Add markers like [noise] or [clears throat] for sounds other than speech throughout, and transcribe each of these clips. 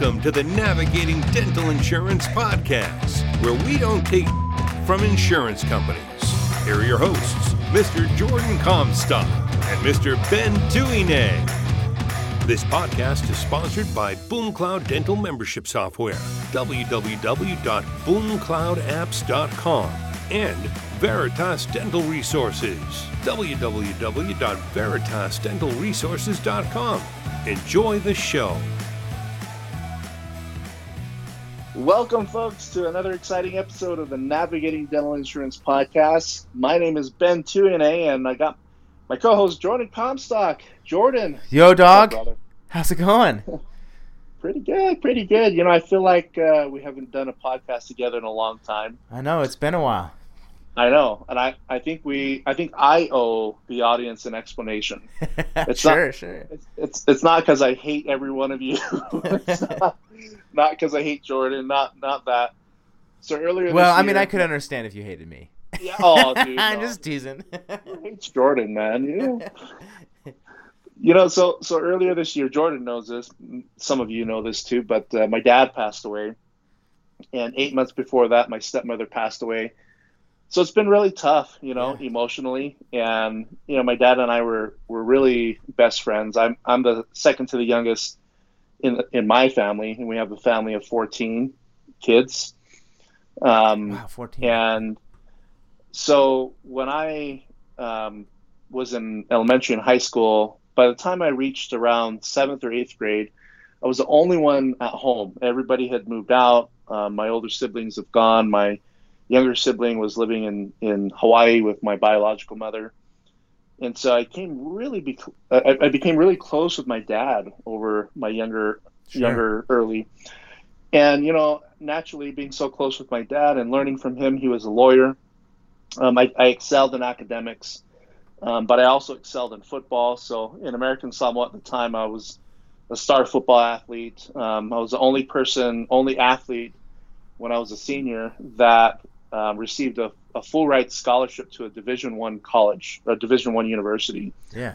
Welcome to the Navigating Dental Insurance Podcast, where we don't take from insurance companies. Here are your hosts, Mr. Jordan Comstock and Mr. Ben Tuine. This podcast is sponsored by BoomCloud Dental Membership Software, www.boomcloudapps.com, and Veritas Dental Resources, www.veritasdentalresources.com. Enjoy the show. Welcome, folks, to another exciting episode of the Navigating Dental Insurance Podcast. My name is Ben Tuine, and I got my co-host Jordan Comstock. Jordan, Yo, dog. Up. How's it going? [laughs] [laughs] pretty good, pretty good. You know, I feel like uh, we haven't done a podcast together in a long time. I know it's been a while. I know, and I, I think we, I think I owe the audience an explanation. [laughs] It's sure, not- sure. It's it's, it's not because I hate every one of you. It's not because I hate Jordan. Not not that. So earlier. Well, I mean, I could understand if you hated me. Yeah, oh, [laughs] dude, I'm no. just teasing. Hates Jordan, man? You [laughs] know, you know. So, so earlier this year, Jordan knows this. Some of you know this too. But uh, my dad passed away, and eight months before that, my stepmother passed away. So it's been really tough, you know, emotionally. And you know, my dad and I were were really best friends. I'm I'm the second to the youngest in in my family, and we have a family of fourteen kids. Um, wow, 14. and so when I um, was in elementary and high school, by the time I reached around seventh or eighth grade, I was the only one at home. Everybody had moved out. Um, my older siblings have gone. My younger sibling was living in, in Hawaii with my biological mother. And so I came really be- I, I became really close with my dad over my younger Sure. younger early. And you know, naturally being so close with my dad and learning from him, he was a lawyer. Um, I, I excelled in academics, um, but I also excelled in football. So in American Samoa at the time, I was a star football athlete. Um, I was the only person, only athlete when I was a senior that um, received a, a full ride scholarship to a Division One college, a Division One university Yeah.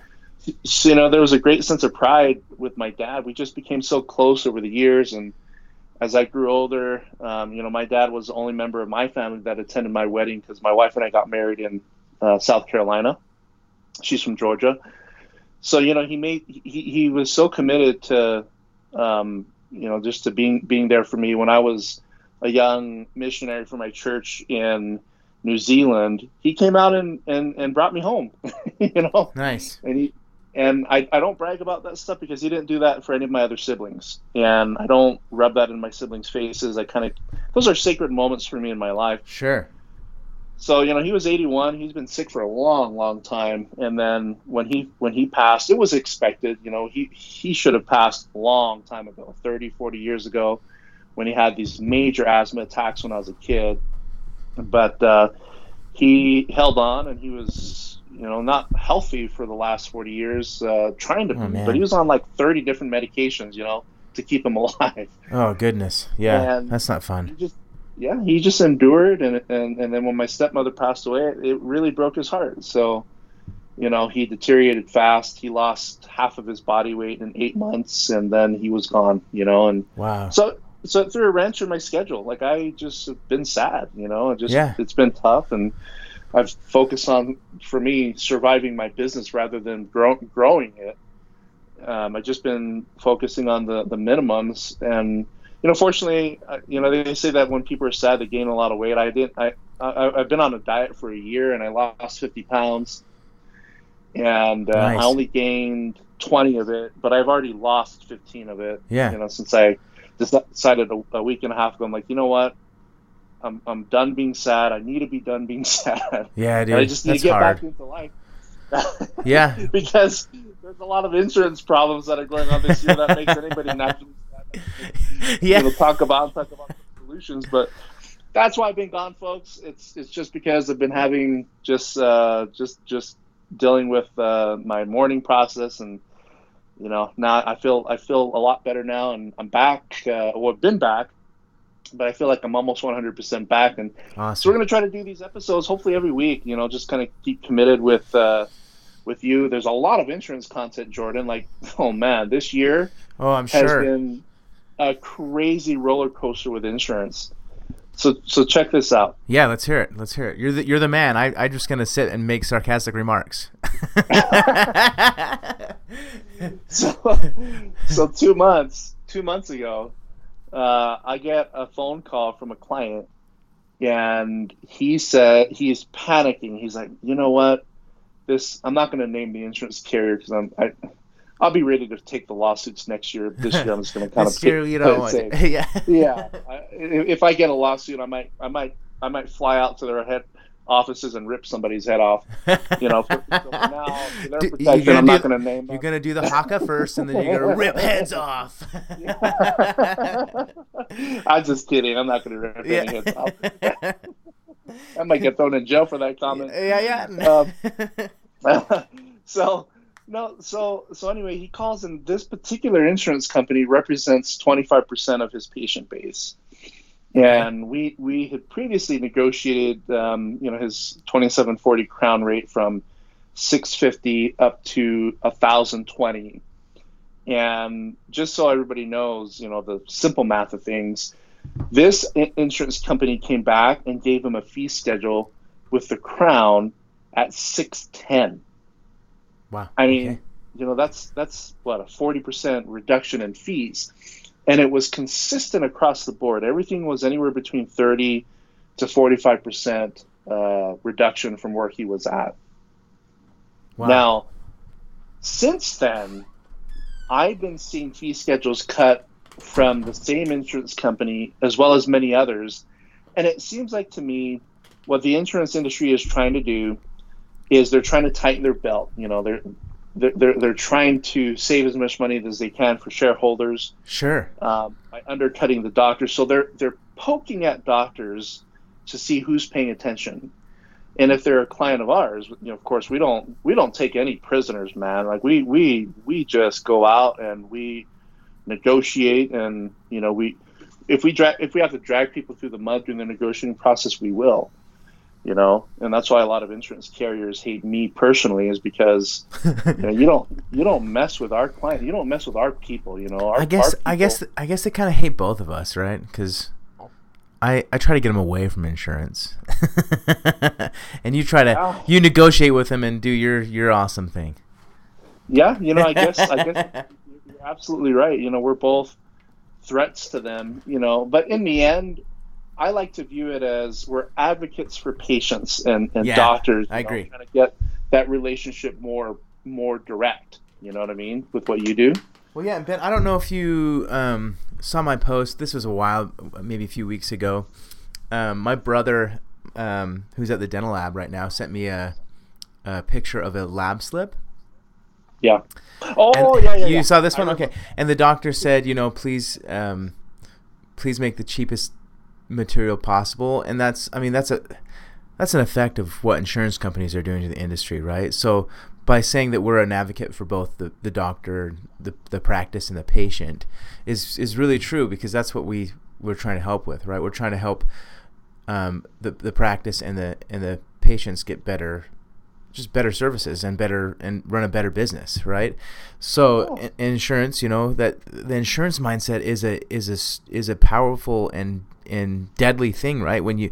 so, you know, there was a great sense of pride with my dad. We just became so close over the years, and as I grew older, um, you know, my dad was the only member of my family that attended my wedding because my wife and I got married in uh, South Carolina. She's from Georgia, so you know, he made he, he was so committed to, um, you know, just to being being there for me when I was a young missionary from my church in New Zealand. He came out and and, and brought me home, [laughs] you know Nice. and he and I, I don't brag about that stuff because he didn't do that for any of my other siblings and i don't rub that in my siblings faces i kind of those are sacred moments for me in my life Sure. so you know he was 81 he's been sick for a long long time and then when he when he passed it was expected you know he he should have passed a long time ago 30 40 years ago when he had these major asthma attacks when i was a kid but uh, he held on and he was you know not healthy for the last 40 years uh, trying to Oh, but he was on like 30 different medications you know to keep him [laughs] alive Oh goodness. Yeah. And- That's not he fun. just yeah he just endured and, and and then when my stepmother passed away it really broke his heart so you know he deteriorated fast he lost half of his body weight in eight months and then he was gone you know and Wow. so so it threw a wrench in my schedule like i just have been sad you know just Yeah. it's been tough and i've focused on for me surviving my business rather than grow, growing it um, i've just been focusing on the the minimums and you know fortunately uh, you know they say that when people are sad they gain a lot of weight i didn't i, I i've been on a diet for a year and i lost 50 pounds and uh, Nice. i only gained 20 of it but i've already lost 15 of it Yeah. you know since i decided a, a week and a half ago i'm like you know what i'm, I'm done being sad i need to be done being [laughs] sad Yeah, and dude. i just need to get hard. back into life [laughs] Yeah. because there's a lot of insurance problems that are going on this year that makes anybody naturally sad [laughs] Yeah. know, talk about talk about solutions. But that's why I've been gone, folks. It's it's just because I've been having just uh, just just dealing with uh, my mourning process, and you know now I feel I feel a lot better now, and I'm back. Uh, well, I've been back, but I feel like I'm almost 100% back, and so we're gonna try to do these episodes hopefully every week. You know, just kind of keep committed with. Uh, with you, there's a lot of insurance content, Jordan. Like, [laughs] oh man, this year Oh, I'm has sure. been a crazy roller coaster with insurance. So so check this out. Yeah, let's hear it. Let's hear it. You're the you're the man. I I'm just gonna sit and make sarcastic remarks. [laughs] so so two months two months ago, uh, I get a phone call from a client, and he said he's panicking. He's like, you know what, this I'm not going to name the insurance carrier because I'm I, I'll be ready to take the lawsuits next year. This year, I'm just going [laughs] to kind of year, you know, yeah, yeah. I, if I get a lawsuit, I might, I might, I might fly out to their head offices and rip somebody's head off. You know, for, so now, [laughs] for their protection, I'm not going to name. You're going to do the haka first, and then you're going to rip [laughs] heads off. I'm just kidding. I'm not going to rip yeah. any heads off. I might get thrown in jail for that comment. Yeah, yeah. Um, so no, so so anyway, he calls and this particular insurance company represents 25% of his patient base. And we we had previously negotiated um, you know his 2740 crown rate from 650 up to 1020. And just so everybody knows, you know, the simple math of things, this insurance company came back and gave him a fee schedule with the crown at 610. Wow. I mean, okay. you know, that's that's what a forty percent reduction in fees, and it was consistent across the board. Everything was anywhere between thirty to forty five percent uh, reduction from where he was at. Wow. Now, since then, I've been seeing fee schedules cut from the same insurance company as well as many others, and it seems like to me what the insurance industry is trying to do is they're trying to tighten their belt. You know, they're they're they're, they're trying to save as much money as they can for shareholders. Sure. Um, by undercutting the doctors, so they're they're poking at doctors to see who's paying attention. And if they're a client of ours, you know, of course, we don't we don't take any prisoners, man. Like we we we just go out and we negotiate, and you know, we if we drag if we have to drag people through the mud during the negotiating process, we will you know and that's why a lot of insurance carriers hate me personally is because you, know, you don't you don't mess with our client you don't mess with our people you know our, i guess i guess i guess they kind of hate both of us right because I, I try to get them away from insurance, [laughs] and you try to yeah. you negotiate with them and do your your awesome thing. Yeah, you know, I [laughs] guess I guess you're absolutely right. You know, we're both threats to them. You know, but in the end, I like to view it as we're advocates for patients and, and yeah, doctors. I agree. Kind of get that relationship more more direct. You know what I mean with what you do. Well, yeah, and Ben. I don't know if you um, saw my post. This was a while, maybe a few weeks ago. Um, my brother, um, who's at the dental lab right now, sent me a, a picture of a lab slip. Yeah. Oh, and yeah, yeah. You yeah. saw this one, okay? And the doctor said, you know, please, um, please make the cheapest material possible, and that's I mean that's a that's an effect of what insurance companies are doing to the industry, right? So by saying that we're an advocate for both the, the doctor, the, the practice, and the patient is is really true because that's what we we're trying to help with, right? We're trying to help um, the the practice and the and the patients get better just better services and better and run a better business, right? So in, insurance, you know, that the insurance mindset is a is a is a powerful and and deadly thing, right? When you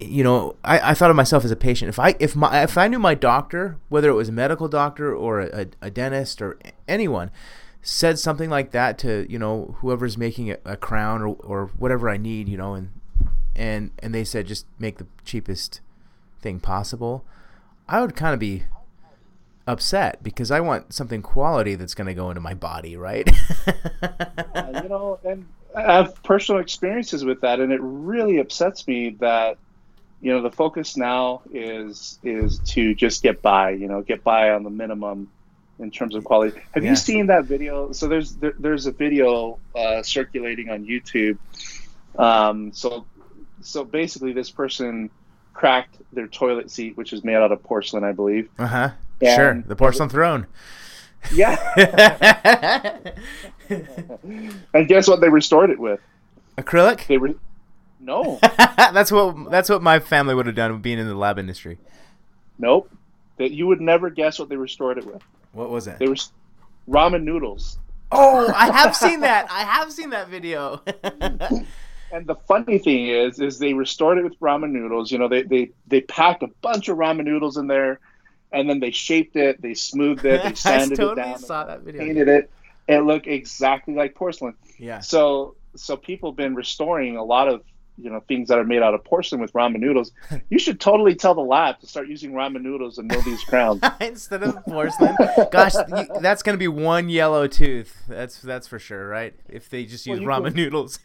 you know, I, I thought of myself as a patient. If I if my if I knew my doctor, whether it was a medical doctor or a, a dentist or anyone, said something like that to you know whoever's making a, a crown or or whatever I need, you know, and and and they said just make the cheapest thing possible I would kind of be upset because I want something quality that's going to go into my body, right? you [laughs] know, and I have personal experiences with that, and it really upsets me that you know the focus now is is to just get by, you know, get by on the minimum in terms of quality. Have yeah. you seen that video? So there's there, there's a video uh, circulating on YouTube. Um, so so basically, this person cracked their toilet seat, which is made out of porcelain, I believe. Uh huh. Sure, the porcelain throne. Yeah. [laughs] and guess what they restored it with? Acrylic. They were. No. [laughs] that's what that's what my family would have done being in the lab industry. Nope. That you would never guess what they restored it with. What was it? They were ramen noodles. Oh, I have seen that. I have seen that video. [laughs] and the funny thing is, is they restored it with ramen noodles. You know, they they they packed a bunch of ramen noodles in there, and then they shaped it, they smoothed it, they [laughs] sanded I totally it down, saw that video. painted it. It looked exactly like porcelain. Yeah. So so people have been restoring a lot of you know things that are made out of porcelain with ramen noodles. [laughs] You should totally tell the lab to start using ramen noodles and mill these [laughs] crowns. Instead of porcelain. Gosh, that's gonna be one yellow tooth. That's that's for sure, right? If they just use Well, ramen can- noodles.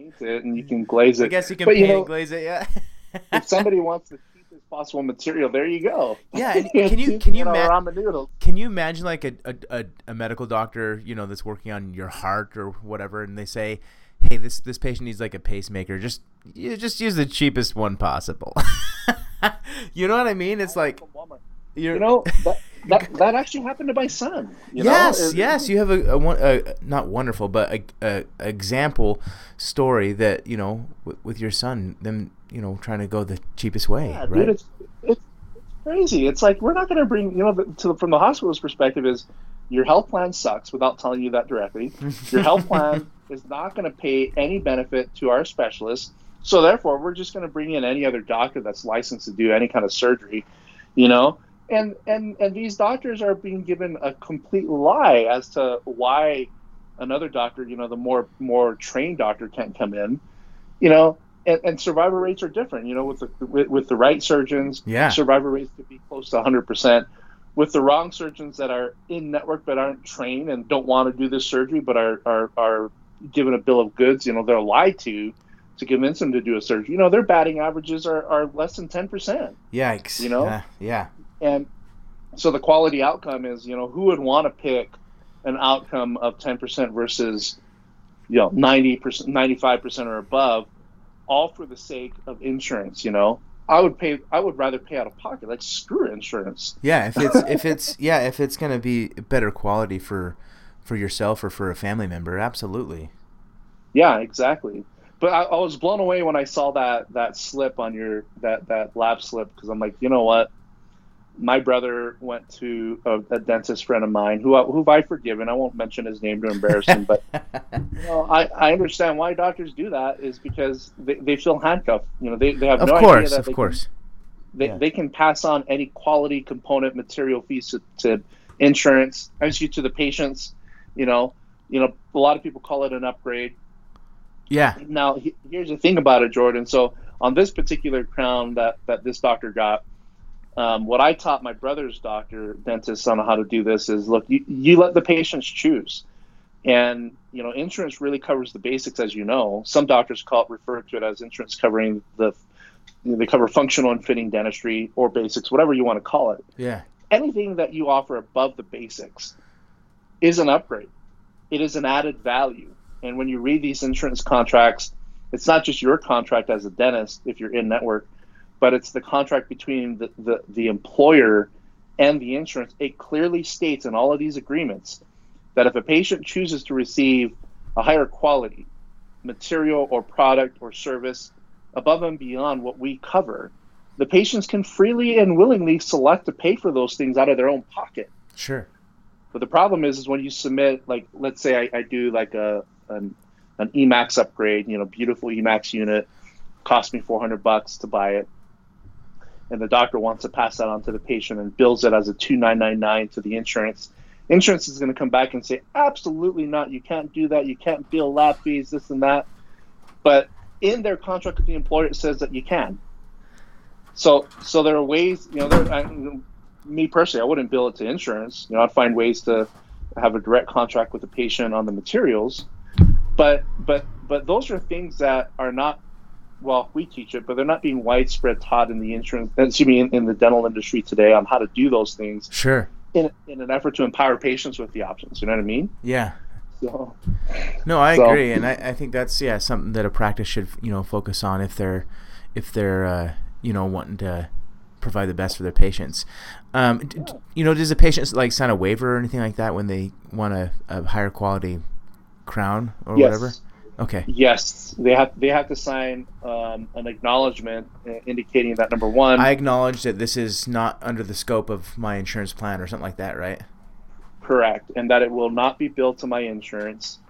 Paint it and you can glaze it. I guess you can But, you paint know- and glaze it. Yeah. [laughs] if somebody wants the cheapest possible material, there you go. Yeah, and [laughs] can you- can you know, ma- ramen? Can you imagine like a, a, a, medical doctor, you know, that's working on your heart or whatever, and they say, "Hey, this this patient needs like a pacemaker. Just you just use the cheapest one possible." [laughs] you know what I mean? It's like you're, You know that, that that actually happened to my son. You know? yes, yes. You have a, a, a not wonderful, but a, a, example story that you know with, with your son, them you know trying to go the cheapest way, Yeah, right? dude, it's, it's it's crazy. It's like we're not going to bring you know the, to, from the hospital's perspective is your health plan sucks without telling you that directly. Your health plan [laughs] is not going to pay any benefit to our specialist, so therefore we're just going to bring in any other doctor that's licensed to do any kind of surgery, you know. And and and these doctors are being given a complete lie as to why another doctor, you know, the more more trained doctor can't come in, you know and, and survivor rates are different. You know, with the with, with the right surgeons, Yeah. survivor rates could be close to 100 percent. With the wrong surgeons that are in network but aren't trained and don't want to do this surgery but are are, are given a bill of goods, you know, they're lied to to convince them to do a surgery. You know, their batting averages are, are less than 10 percent, Yikes! You know? Yeah, yeah. And so the quality outcome is, you know, who would want to pick an outcome of 10 percent versus, you know, 90 percent, 95 percent or above all for the sake of insurance. You know, I would pay. I would rather pay out of pocket. Like screw insurance. Yeah, if it's [laughs] if it's yeah, if it's gonna be better quality for for yourself or for a family member, absolutely. Yeah, exactly. But I, I was blown away when I saw that that slip on your that that lab slip because I'm like, you know what? My brother went to a, a dentist friend of mine who I- who I've forgiven. I won't mention his name to embarrass him, but [laughs] you know, I, I understand why doctors do that is because they, they feel handcuffed. You know, they, they have of no course, idea that of they course. Can, they, Yeah. they can pass on any quality component material fees to, to insurance, actually to the patients. You know, you know, a lot of people call it an upgrade. Yeah, Now, he- here's the thing about it, Jordan. So on this particular crown that that this doctor got, um, what I taught my brother's doctor dentist on how to do this is look, you, you let the patients choose, and you know, insurance really covers the basics, as you know. Some doctors call it refer to it as insurance covering the they cover functional and fitting dentistry or basics, whatever you want to call it yeah, anything that you offer above the basics is an upgrade. It is an added value. And when you read these insurance contracts, it's not just your contract as a dentist if you're in network, but it's the contract between the, the, the employer and the insurance. It clearly states in all of these agreements that if a patient chooses to receive a higher quality material or product or service above and beyond what we cover, the patients can freely and willingly select to pay for those things out of their own pocket. sure. But the problem is, is when you submit, like, let's say I, I do like a an, an Emax upgrade, you know, beautiful Emax unit, cost me 400 bucks to buy it, and the doctor wants to pass that on to the patient and bills it as a 2999 to the insurance. Insurance is going to come back and say, absolutely not. You can't do that. You can't bill lab fees, this and that. But in their contract with the employer, it says that you can. So, so there are ways, you know, there, I, me personally, I wouldn't bill it to insurance. You know, I'd find ways to have a direct contract with the patient on the materials. But, but, but those are things that are not, well, we teach it, but they're not being widespread taught in the insurance, excuse me, in, in the dental industry today on how to do those things Sure. in, in an effort to empower patients with the options. You know what I mean? Yeah. So, No, I So- agree, and I, I think that's yeah something that a practice should you know focus on if they're if they're uh, you know wanting to provide the best for their patients. Um, d- you know, does a patient like sign a waiver or anything like that when they want a, a higher quality crown or yes. whatever? Okay. Yes, they have they have to sign um, an acknowledgement uh, indicating that number one, I acknowledge that this is not under the scope of my insurance plan or something like that, right? correct, and that it will not be billed to my insurance.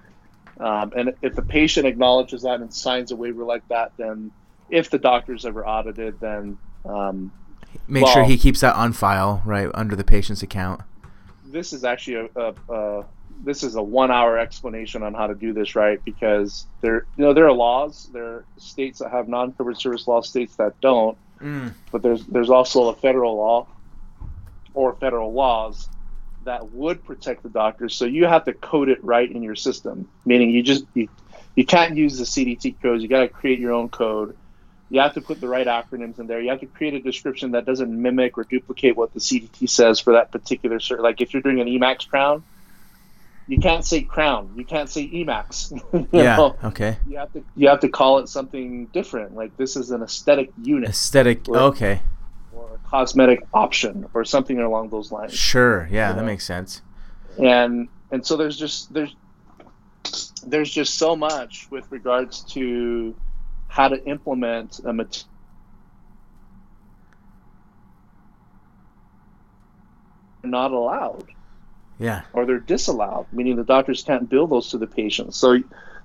Um, and if the patient acknowledges that and signs a waiver like that, then if the doctor's ever audited, then um, make well, sure he keeps that on file, right, under the patient's account. This is actually a, a, a this is a one hour explanation on how to do this right because there you know there are laws there are states that have non-covered service laws states that don't mm. but there's there's also a federal law or federal laws that would protect the doctors so you have to code it right in your system meaning you just you, you can't use the cdt codes you got to create your own code you have to put the right acronyms in there. You have to create a description that doesn't mimic or duplicate what the CDT says for that particular. Service. Like if you're doing an Emax crown, you can't say crown. You can't say Emax. [laughs] yeah. Know? Okay. You have to you have to call it something different. Like this is an aesthetic unit. Aesthetic. Or, okay. Or a cosmetic option, or something along those lines. Sure. Yeah, that know? makes sense. And and so there's just there's there's just so much with regards to how to implement a material not allowed yeah. Or they're disallowed, meaning the doctors can't bill those to the patients. So,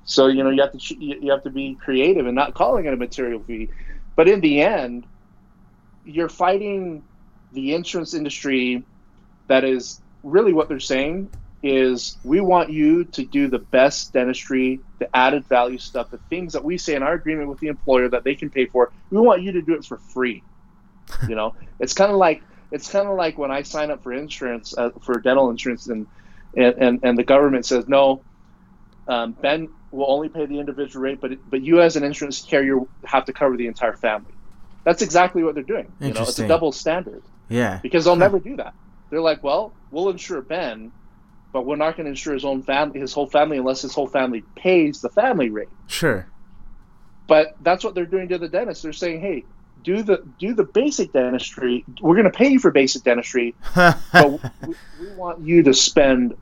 so you know you have to you have to be creative and not calling it a material fee, but in the end, you're fighting the insurance industry. That is really what they're saying is we want you to do the best dentistry, the added value stuff, the things that we say in our agreement with the employer that they can pay for. We want you to do it for free. you know, it's kind of like it's kind of like when I sign up for insurance uh, for dental insurance, and, and and and the government says no, um, Ben will only pay the individual rate, but but you as an insurance carrier have to cover the entire family. That's exactly what they're doing. You know, it's a double standard. Yeah. Because they'll never do that. They're like, well, we'll insure Ben, but we're not going to insure his own family, his whole family, unless his whole family pays the family rate. Sure. But that's what they're doing to the dentist. They're saying, hey, do the do the basic dentistry. We're going to pay you for basic dentistry, [laughs] but we, we, want you to spend,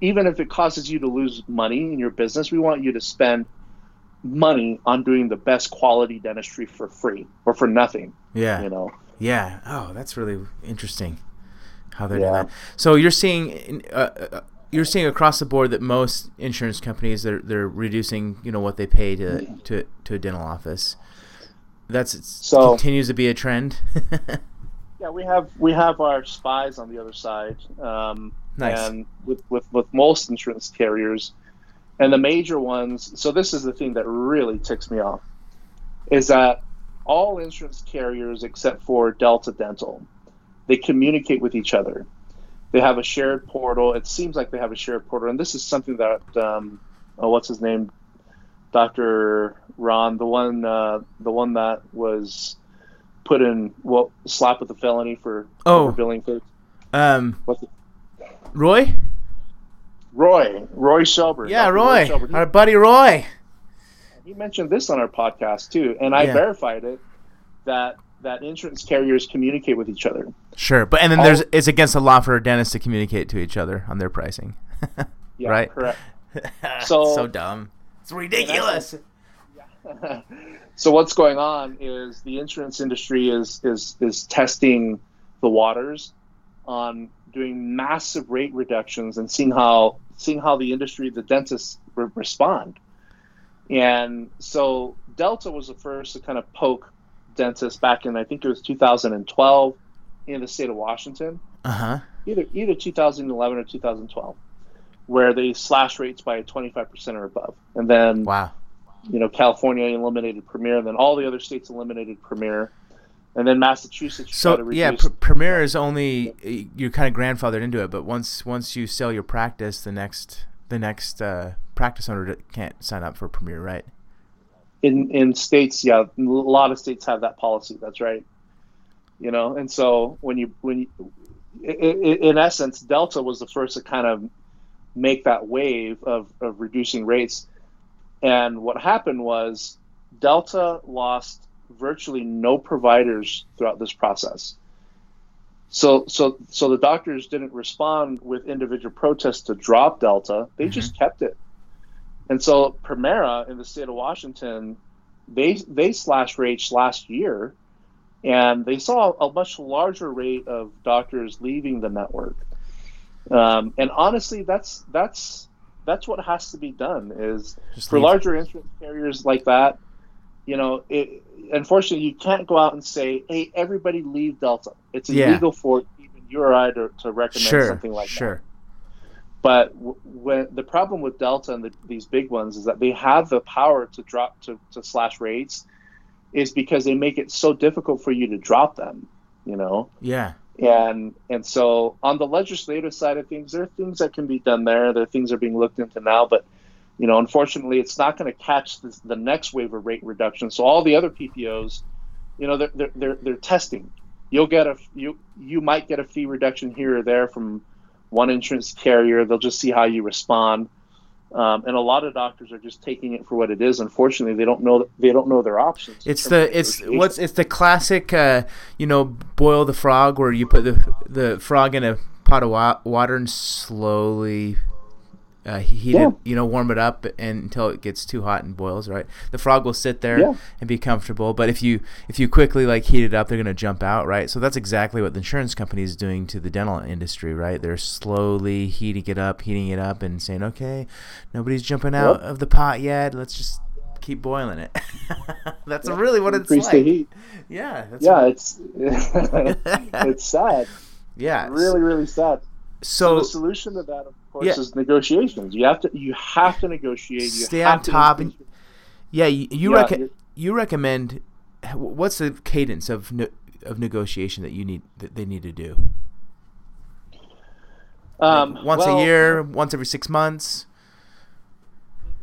even if it causes you to lose money in your business, we want you to spend money on doing the best quality dentistry for free or for nothing. Yeah, you know. Yeah. Oh, that's really interesting. How they're yeah. doing that. So you're seeing. Uh, uh, you're seeing across the board that most insurance companies they're, they're reducing you know what they pay to, to, to a dental office that's so continues to be a trend. [laughs] yeah, we have we have our spies on the other side, um, nice. and with, with with most insurance carriers, and the major ones. So this is the thing that really ticks me off, is that all insurance carriers except for Delta Dental, they communicate with each other. They have a shared portal. It seems like they have a shared portal, and this is something that um, oh, what's his name, Doctor Ron, the one uh, the one that was put in well slap with a felony for oh billing for um what's it? Roy. Roy, Roy Shelburne. Yeah, Roy, Roy our buddy Roy. He mentioned this on our podcast too, and I yeah. verified it that that insurance carriers communicate with each other. Sure, but and then All, there's it's against the law for dentists to communicate to each other on their pricing. [laughs] yeah, right. Correct. [laughs] So so dumb. It's ridiculous. [laughs] so what's going on is the insurance industry is is is testing the waters on doing massive rate reductions and seeing how seeing how the industry the dentists re- respond. And so delta was the first to kind of poke dentists back in i think it was 2012 in the state of washington. Uh-huh. Either either 2011 or 2012 where they slash rates by 25% or above and then wow you know, California eliminated Premier, and then all the other states eliminated Premier, and then Massachusetts. So yeah, pr- Premier is only you're kind of grandfathered into it, but once once you sell your practice, the next the next uh, practice owner can't sign up for Premier, right? In in states, yeah, a lot of states have that policy. That's right. You know, and so when you when you, in essence, Delta was the first to kind of make that wave of, of reducing rates and what happened was Delta lost virtually no providers throughout this process. So, so, so the doctors didn't respond with individual protests to drop Delta. They mm-hmm. just kept it. And so Premera in the state of Washington, they they slashed rates last year, and they saw a much larger rate of doctors leaving the network. Um, and honestly, that's that's that's what has to be done. Is Just for larger insurance carriers like that, you know, it, unfortunately, you can't go out and say, "Hey, everybody leave Delta." It's Yeah. illegal for even you or I to, to recommend Sure, something like that. sure. But w- when the problem with Delta and the, these big ones is that they have the power to drop to, to slash rates, is because they make it so difficult for you to drop them. You know, Yeah, and and so on the legislative side of things, there are things that can be done there. There are things that are being looked into now, but you know, unfortunately, it's not going to catch this, the next wave of rate reduction. So all the other PPOs, you know, they're, they're they're they're testing. You'll get a you you might get a fee reduction here or there from one insurance carrier. They'll just see how you respond. Um, and a lot of doctors are just taking it for what it is. Unfortunately, they don't know they don't know their options. it's the it's what's it's the classic uh, you know boil the frog where you put the the frog in a pot of wa- water and slowly uh, heat Yeah. it you know warm it up and until it gets too hot and boils right the frog will sit there Yeah. and be comfortable but if you if you quickly like heat it up they're going to jump out right so that's exactly what the insurance company is doing to the dental industry right they're slowly heating it up heating it up and saying okay nobody's jumping out Yep. of the pot yet let's just keep boiling it [laughs] that's really what it's Increase like the heat. yeah that's Yeah, what- it's [laughs] it's sad. [laughs] yeah Really, really sad. So, so the solution to that, course, Yeah. is negotiations. You have to you have to negotiate. You Stay on to top and- yeah you, you, Yeah, you're- recommend what's the cadence of ne- of negotiation that you need that they need to do um, Like once well, a year once every six months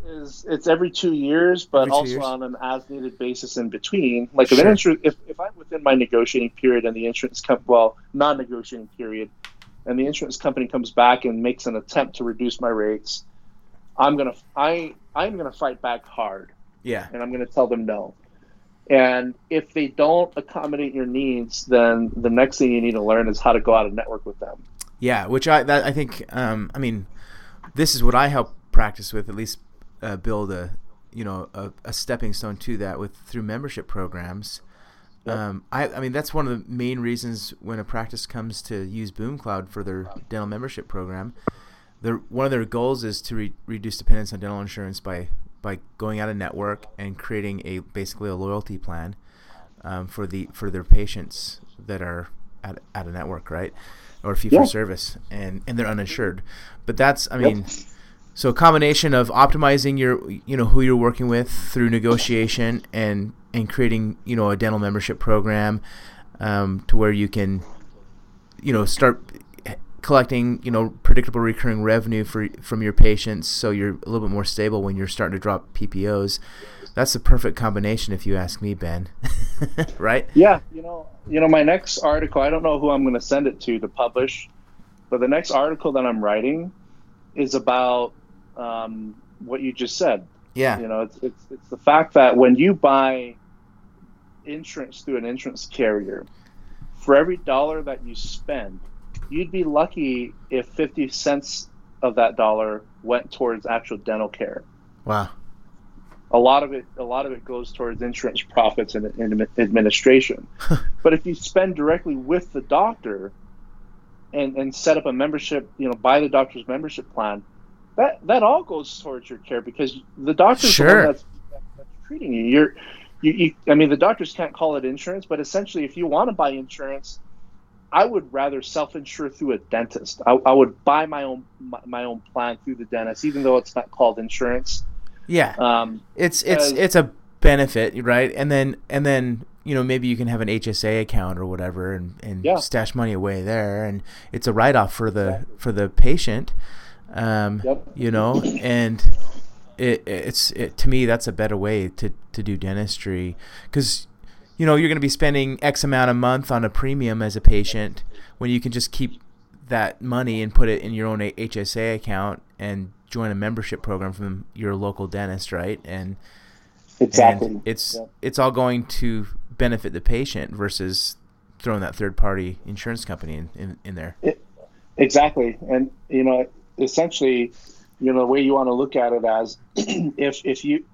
Is it's every two years, but two also years. on an as-needed basis in between. Like if an if, if I'm within my negotiating period and the insurance company, well, non-negotiating period, and the insurance company comes back and makes an attempt to reduce my rates, I'm gonna I I'm gonna fight back hard. yeah and I'm going to tell them no. And if they don't accommodate your needs, then the next thing you need to learn is how to go out and network with them. Yeah, which I that I think um, I mean, this is what I help practice with at least uh, build a you know a, a stepping stone to that with through membership programs. Yep. Um, I I mean that's one of the main reasons when a practice comes to use Boom Cloud for their dental membership program. Their one of their goals is to re- reduce dependence on dental insurance by by going out of network and creating a basically a loyalty plan um, for the for their patients that are at out of network, right? Or fee for Yeah. service, and and they're uninsured. But that's I Yep. So a combination of optimizing your you know who you're working with through negotiation and and creating you know a dental membership program um, to where you can you know start collecting you know predictable recurring revenue for from your patients so you're a little bit more stable when you're starting to drop PPOs that's the perfect combination if you ask me Ben [laughs] right Yeah, you know, you know, my next article. I don't know who I'm going to send it to to publish, but the next article that I'm writing is about um, what you just said. yeah You know, it's, it's it's the fact that when you buy insurance through an insurance carrier, for every dollar that you spend, you'd be lucky if 50 cents of that dollar went towards actual dental care. wow A lot of it, a lot of it goes towards insurance profits and, and administration. [laughs] but if you spend directly with the doctor and, and set up a membership, you know, buy the doctor's membership plan, that that all goes towards your care because the doctor's the Sure. one that's, that's treating you. You're, you, you, I mean, the doctors can't call it insurance, but essentially, if you want to buy insurance, I would rather self-insure through a dentist. I, I would buy my own my, my own plan through the dentist, even though it's not called insurance. yeah Um, it's it's it's a benefit right and then and then you know maybe you can have an HSA account or whatever and, and Yeah. stash money away there and it's a write off for the for the patient um Yep. you know and it it's it to me that's a better way to to do dentistry cuz you know you're going to be spending x amount a month on a premium as a patient when you can just keep that money and put it in your own HSA account and join a membership program from your local dentist right and exactly. and it's Yep. it's all going to benefit the patient versus throwing that third party insurance company in, in, in there. Exactly, and you know, essentially, you know, the way you want to look at it as [clears throat] if if you,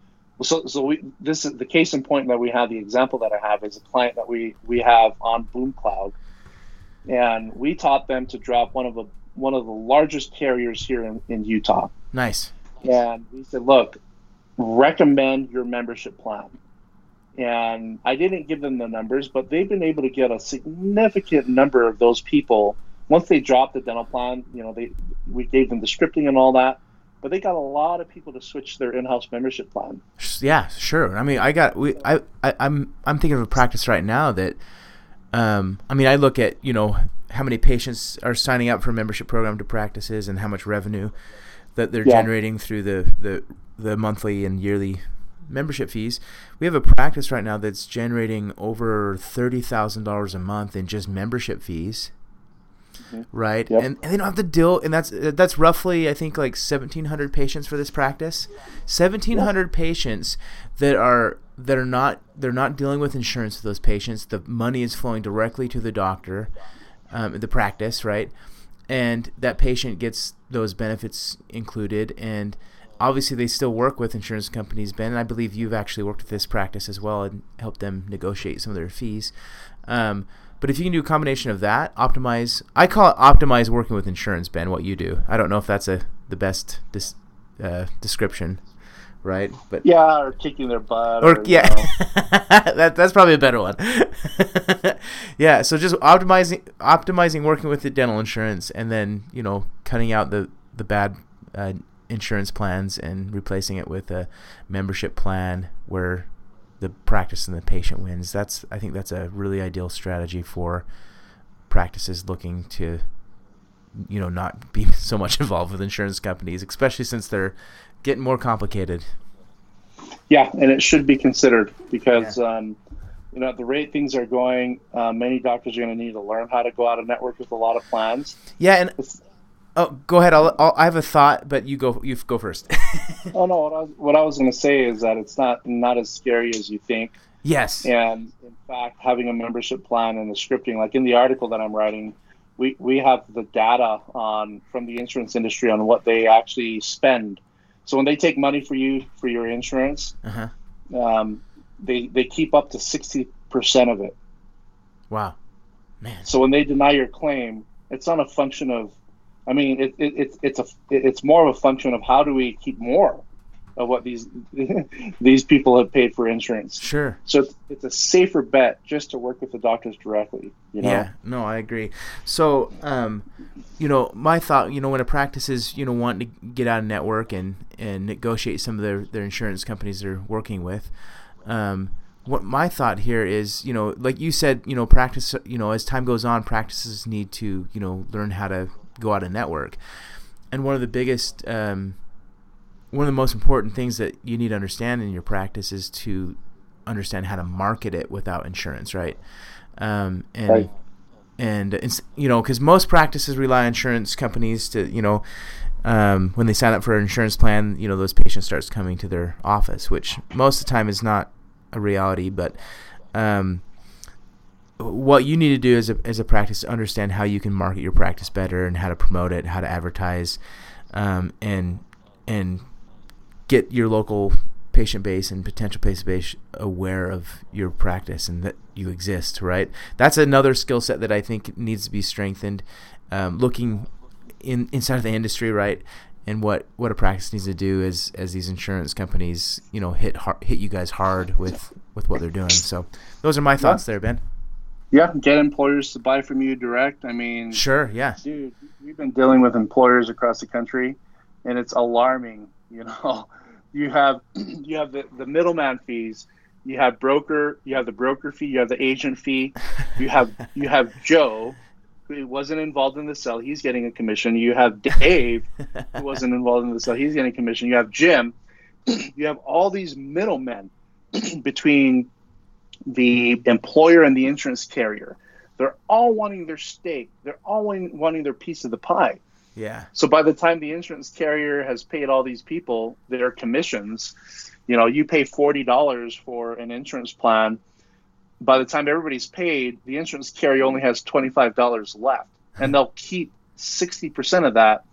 so so we this is the case in point that we have. The example that I have is a client that we we have on Boom Cloud, and we taught them to drop one of the one of the largest carriers here in, in Utah. Nice. And he said, look, recommend your membership plan. And I didn't give them the numbers, but they've been able to get a significant number of those people. Once they dropped the dental plan, you know, they we gave them the scripting and all that, but they got a lot of people to switch their in-house membership plan. Yeah, sure. I mean, I got we I, I I'm I'm thinking of a practice right now that um I mean, I look at, you know, how many patients are signing up for a membership program to practices and how much revenue that they're yeah. generating through the, the the monthly and yearly membership fees. We have a practice right now that's generating over thirty thousand dollars a month in just membership fees. Mm-hmm. Right, yep. and, and they don't have to deal, and that's that's roughly I think like seventeen hundred patients for this practice. Seventeen hundred yep. patients that are that are not they're not dealing with insurance for those patients. The money is flowing directly to the doctor, um, the practice, right? And that patient gets those benefits included, and obviously they still work with insurance companies, Ben. And I believe you've actually worked with this practice as well and helped them negotiate some of their fees. Um, but if you can do a combination of that, optimize. I call it optimize working with insurance, Ben. What you do. I don't know if that's a the best dis, uh, description, right? But yeah, or kicking their butt. Or, or yeah, [laughs] that that's probably a better one. [laughs] yeah, so just optimizing optimizing working with the dental insurance, and then you know cutting out the the bad uh, insurance plans and replacing it with a membership plan where the practice and the patient wins. That's I think that's a really ideal strategy for practices looking to you know not be [laughs] so much involved with insurance companies, especially since they're getting more complicated. Yeah, and it should be considered because yeah. um, you know at the rate things are going, uh, many doctors are going to need to learn how to go out of network with a lot of plans. Yeah, and it's, Oh, go ahead. I'll, I'll, i have a thought, but you go. You go first. [laughs] oh no, what I was, what I was going to say is that it's not not as scary as you think. Yes. And in fact, having a membership plan and the scripting, like in the article that I'm writing, we we have the data on from the insurance industry on what they actually spend. So when they take money for you for your insurance, uh-huh. um, they they keep up to sixty percent of it. Wow, man. So when they deny your claim, it's not a function of I mean, it, it, it's it's a it's more of a function of how do we keep more of what these [laughs] these people have paid for insurance. Sure. So it's, it's, a safer bet just to work with the doctors directly. You know? Yeah. No, I agree. So, um, you know, my thought, you know, when a practice is, you know, wanting to get out of network and and negotiate some of their their insurance companies they're working with, um, what my thought here is, you know, like you said, you know, practice, you know, as time goes on, practices need to, you know, learn how to go out and network. And one of the biggest, um, one of the most important things that you need to understand in your practice is to understand how to market it without insurance, right? Um, and right. and it's, you know, because most practices rely on insurance companies to, you know, um, when they sign up for an insurance plan, you know, those patients starts coming to their office, which most of the time is not a reality, but um, what you need to do as a, as a practice to understand how you can market your practice better and how to promote it, how to advertise, um, and and get your local patient base and potential patient base aware of your practice and that you exist. Right, that's another skill set that I think needs to be strengthened. Um, looking in inside of the industry, right, and what, what a practice needs to do as as these insurance companies, you know, hit hard, hit you guys hard with with what they're doing. So those are my thoughts there, Ben. Yeah, get employers to buy from you direct. I mean, sure, yeah, dude, we've been dealing with employers across the country, and it's alarming. You know, [laughs] you have [clears throat] you have the, the middleman fees, you have broker, you have the broker fee, you have the agent fee, you have you have [laughs] Joe, who wasn't involved in the sale, he's getting a commission. You have Dave, who wasn't involved in the sale, he's getting a commission. You have Jim, [clears throat] you have all these middlemen [clears throat] between the employer and the insurance carrier. They're all wanting their stake. They're all wanting their piece of the pie. Yeah. So by the time the insurance carrier has paid all these people their commissions, you know, you pay forty dollars for an insurance plan. By the time everybody's paid, the insurance carrier only has twenty five dollars left, hmm. and they'll keep sixty percent of that,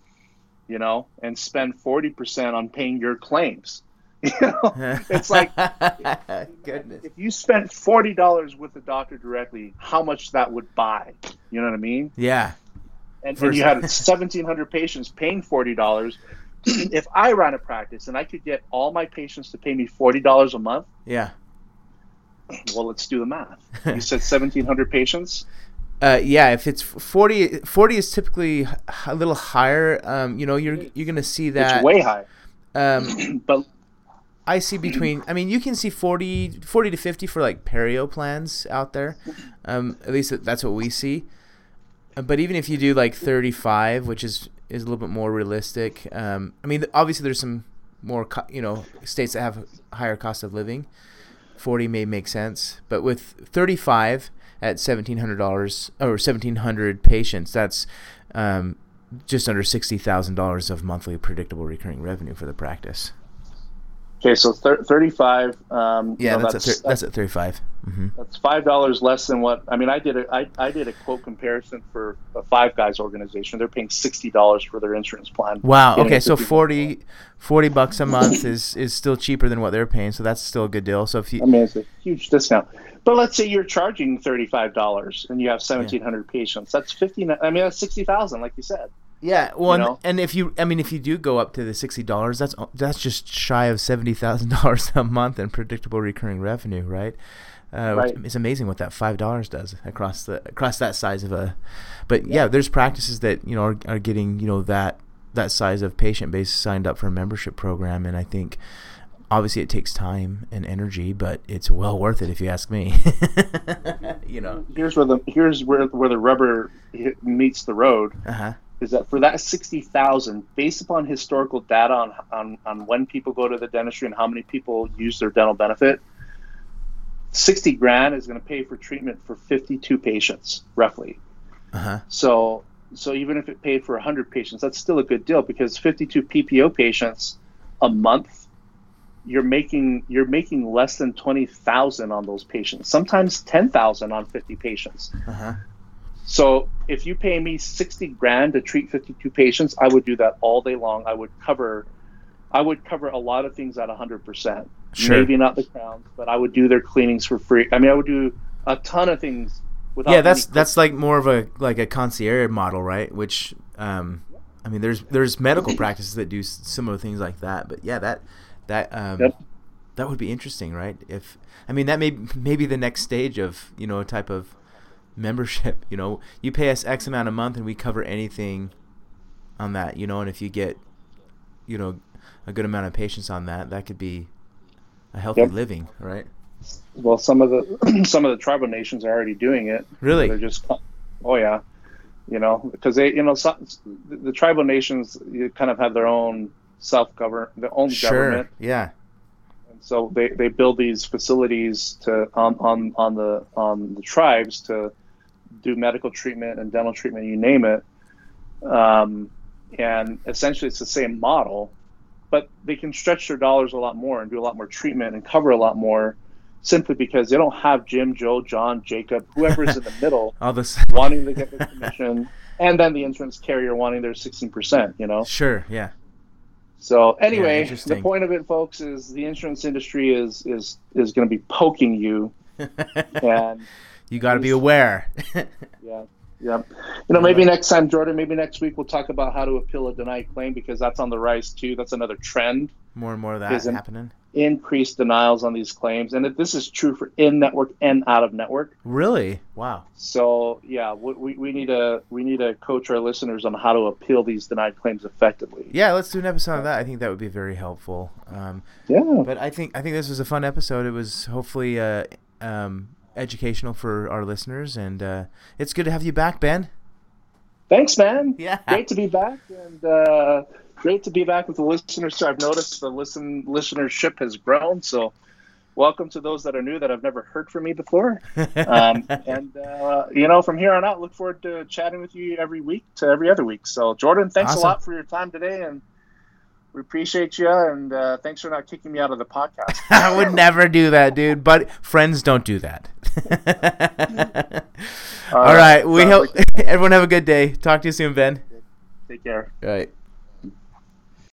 you know, and spend forty percent on paying your claims. [laughs] You know, it's like [laughs] Goodness. if you spent forty dollars with the doctor directly, how much that would buy. You know what I mean? Yeah. and, and you had 1,700 patients paying forty dollars. [clears throat] if I ran a practice and I could get all my patients to pay me forty dollars a month, yeah. [clears throat] Well, let's do the math. [laughs] You said 1,700 patients. Uh, yeah, if it's 40, 40 is typically a little higher. Um, you know, you're you're gonna see that It's way high. Um, [clears throat] but I see between. I mean, you can see 40, 40 to fifty for like perio plans out there. Um, at least that's what we see. Uh, But even if you do like thirty five, which is is a little bit more realistic. Um, I mean, obviously there's some more co- you know states that have higher cost of living. Forty may make sense, but with thirty five at seventeen hundred dollars or seventeen hundred patients, that's um, just under sixty thousand dollars of monthly predictable recurring revenue for the practice. Okay, so thir- 35. Um, you Yeah, know, that's, that's at thir- that's at thirty five. Mm-hmm. that's five dollars less than what I mean. I did a I, I did a quote comparison for a Five Guys organization. They're paying sixty dollars for their insurance plan. Wow. Okay, so 50 40, 40 bucks a month is is still cheaper than what they're paying, so that's still a good deal. So if you, I mean, it's a huge discount. But let's say you're charging thirty-five dollars and you have seventeen hundred patients. That's fifty. I mean, that's sixty thousand, like you said. Yeah, well, and- know? and if you, I mean, if you do go up to the sixty dollars, that's that's just shy of seventy thousand [laughs] dollars a month in predictable recurring revenue, right? Uh, Right. It's amazing what that five dollars does across the across that size of a. But yeah, there's practices that you know are, are getting you know that that size of patient base signed up for a membership program, and I think obviously it takes time and energy, but it's well worth it if you ask me. [laughs] you know. Here's where the here's where where the rubber meets the road. Uh huh. Is that for that 60,000 based upon historical data on, on on when people go to the dentistry and how many people use their dental benefit 60 grand is going to pay for treatment for 52 patients roughly Uh huh. so so even if it paid for 100 patients that's still a good deal because 52 PPO patients a month you're making you're making less than 20,000 on those patients sometimes 10,000 on 50 patients Uh huh. So if you pay me 60 grand to treat 52 patients, I would do that all day long. I would cover I would cover a lot of things at 100%. Sure. Maybe not the crowns, but I would do their cleanings for free. I mean, I would do a ton of things without Yeah, that's that's like more of a like a concierge model, right? Which, um, I mean, there's there's medical practices that do similar things like that. But yeah, that that um, Yep. that would be interesting, right? If I mean that may maybe the next stage of you know a type of membership. You know, you pay us X amount a month and we cover anything on that. You know, and if you get you know a good amount of patients on that, that could be a healthy Yep. living, right? well some of the [clears throat] some of the tribal nations are already doing it. Really? They're just oh yeah. You know, because they you know some, the, tribal nations you kind of have their own self-govern their own Sure. government Yeah. And so they, they build these facilities to on, on, on the on the tribes to do medical treatment and dental treatment, you name it. Um, and essentially, it's the same model, but they can stretch their dollars a lot more and do a lot more treatment and cover a lot more, simply because they don't have Jim, Joe, John, Jacob, whoever's in the [laughs] middle All this. wanting to get their commission, and then the insurance carrier wanting their sixteen percent. You know. Sure. Yeah. So anyway, the point of it, folks, is the insurance industry is is is going to be poking you, [laughs] and you got to be aware. [laughs] yeah, yeah. You know, maybe next time, Jordan, maybe next week we'll talk about how to appeal a denied claim because that's on the rise too. That's another trend: more and more of that Isn't- happening. increased denials on these claims, and this is true for in network and out of network. Really? Wow. So yeah, we, we, we need to we need to coach our listeners on how to appeal these denied claims effectively. Yeah, let's do an episode of that. I think that would be very helpful. Um, Yeah. but I think I think this was a fun episode. It was hopefully uh, um, educational for our listeners, and uh, it's good to have you back, Ben. Thanks, man. [laughs] Yeah. Great to be back, and uh, great to be back with the listeners. So I've noticed the listen listenership has grown. So welcome to those that are new that I've never heard from me before. [laughs] Um, and uh, you know, from here on out, look forward to chatting with you every week to every other week. So Jordan, thanks Awesome. a lot for your time today, and we appreciate you. And uh, thanks for not kicking me out of the podcast. [laughs] I would never do that, dude. But friends don't do that. [laughs] All right, we hope [laughs] everyone have a good day. Talk to you soon, Ben. Take care. All right.